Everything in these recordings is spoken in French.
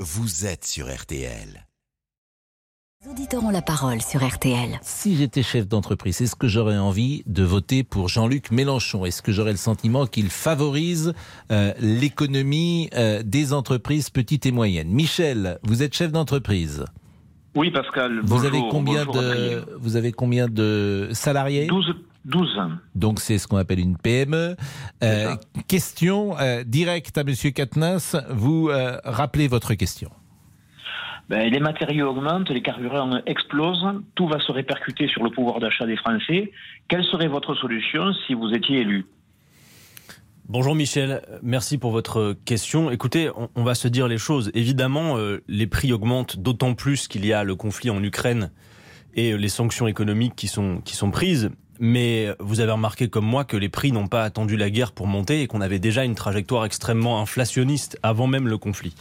vous êtes sur RTL. Les auditeurs ont la parole sur RTL. Si j'étais chef d'entreprise, est-ce que j'aurais envie de voter pour Jean-Luc Mélenchon? Est-ce que j'aurais le sentiment qu'il favorise euh, l'économie euh, des entreprises petites et moyennes? Michel, vous êtes chef d'entreprise. Oui, Pascal. Vous bonjour, avez combien bonjour, de vous avez combien de salariés? 12, 12 ans. Donc c'est ce qu'on appelle une PME. Euh, question euh, directe à Monsieur Katnas. Vous euh, rappelez votre question. Ben, les matériaux augmentent, les carburants explosent, tout va se répercuter sur le pouvoir d'achat des Français. Quelle serait votre solution si vous étiez élu? Bonjour Michel, merci pour votre question. Écoutez, on, on va se dire les choses. Évidemment, euh, les prix augmentent d'autant plus qu'il y a le conflit en Ukraine et les sanctions économiques qui sont, qui sont prises. Mais vous avez remarqué comme moi que les prix n'ont pas attendu la guerre pour monter et qu'on avait déjà une trajectoire extrêmement inflationniste avant même le conflit.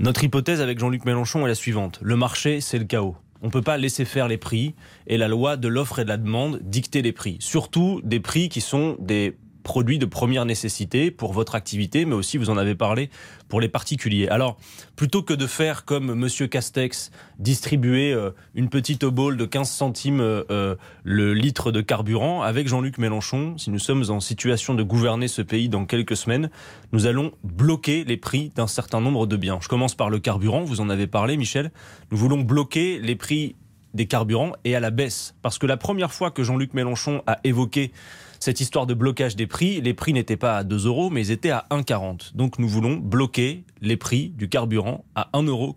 Notre hypothèse avec Jean-Luc Mélenchon est la suivante. Le marché, c'est le chaos. On ne peut pas laisser faire les prix et la loi de l'offre et de la demande dicter les prix. Surtout des prix qui sont des produits de première nécessité pour votre activité, mais aussi, vous en avez parlé, pour les particuliers. Alors, plutôt que de faire comme Monsieur Castex, distribuer euh, une petite obole de 15 centimes euh, euh, le litre de carburant, avec Jean-Luc Mélenchon, si nous sommes en situation de gouverner ce pays dans quelques semaines, nous allons bloquer les prix d'un certain nombre de biens. Je commence par le carburant, vous en avez parlé, Michel. Nous voulons bloquer les prix des carburants et à la baisse. Parce que la première fois que Jean-Luc Mélenchon a évoqué cette histoire de blocage des prix, les prix n'étaient pas à 2 euros, mais ils étaient à 1,40. Donc nous voulons bloquer les prix du carburant à 1,40 euro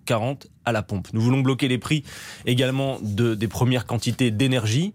à la pompe. Nous voulons bloquer les prix également de, des premières quantités d'énergie.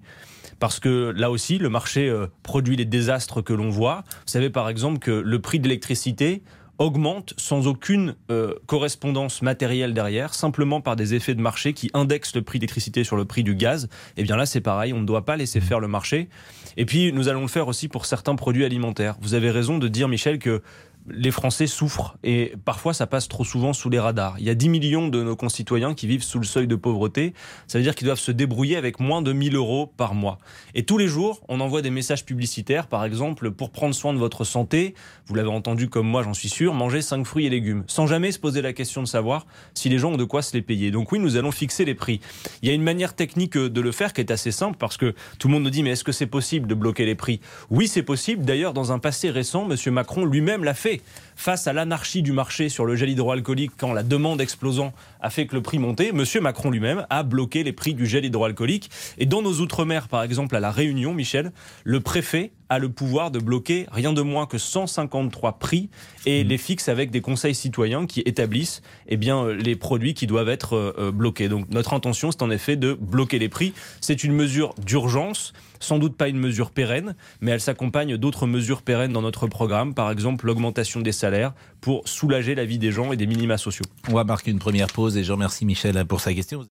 Parce que là aussi, le marché euh, produit les désastres que l'on voit. Vous savez par exemple que le prix de l'électricité augmente sans aucune euh, correspondance matérielle derrière, simplement par des effets de marché qui indexent le prix d'électricité sur le prix du gaz. Et bien là, c'est pareil, on ne doit pas laisser faire le marché. Et puis, nous allons le faire aussi pour certains produits alimentaires. Vous avez raison de dire, Michel, que les Français souffrent et parfois ça passe trop souvent sous les radars. Il y a 10 millions de nos concitoyens qui vivent sous le seuil de pauvreté. Ça veut dire qu'ils doivent se débrouiller avec moins de 1000 euros par mois. Et tous les jours, on envoie des messages publicitaires, par exemple, pour prendre soin de votre santé. Vous l'avez entendu comme moi, j'en suis sûr, manger 5 fruits et légumes, sans jamais se poser la question de savoir si les gens ont de quoi se les payer. Donc oui, nous allons fixer les prix. Il y a une manière technique de le faire qui est assez simple parce que tout le monde nous dit mais est-ce que c'est possible de bloquer les prix? Oui, c'est possible. D'ailleurs, dans un passé récent, M. Macron lui-même l'a fait. Face à l'anarchie du marché sur le gel hydroalcoolique, quand la demande explosant a fait que le prix montait, M. Macron lui-même a bloqué les prix du gel hydroalcoolique. Et dans nos outre-mer, par exemple à La Réunion, Michel, le préfet a le pouvoir de bloquer rien de moins que 153 prix et les fixe avec des conseils citoyens qui établissent eh bien, euh, les produits qui doivent être euh, euh, bloqués. Donc notre intention, c'est en effet de bloquer les prix. C'est une mesure d'urgence, sans doute pas une mesure pérenne, mais elle s'accompagne d'autres mesures pérennes dans notre programme, par exemple l'augmentation des salaires pour soulager la vie des gens et des minima sociaux. On va marquer une première pause et je remercie Michel pour sa question.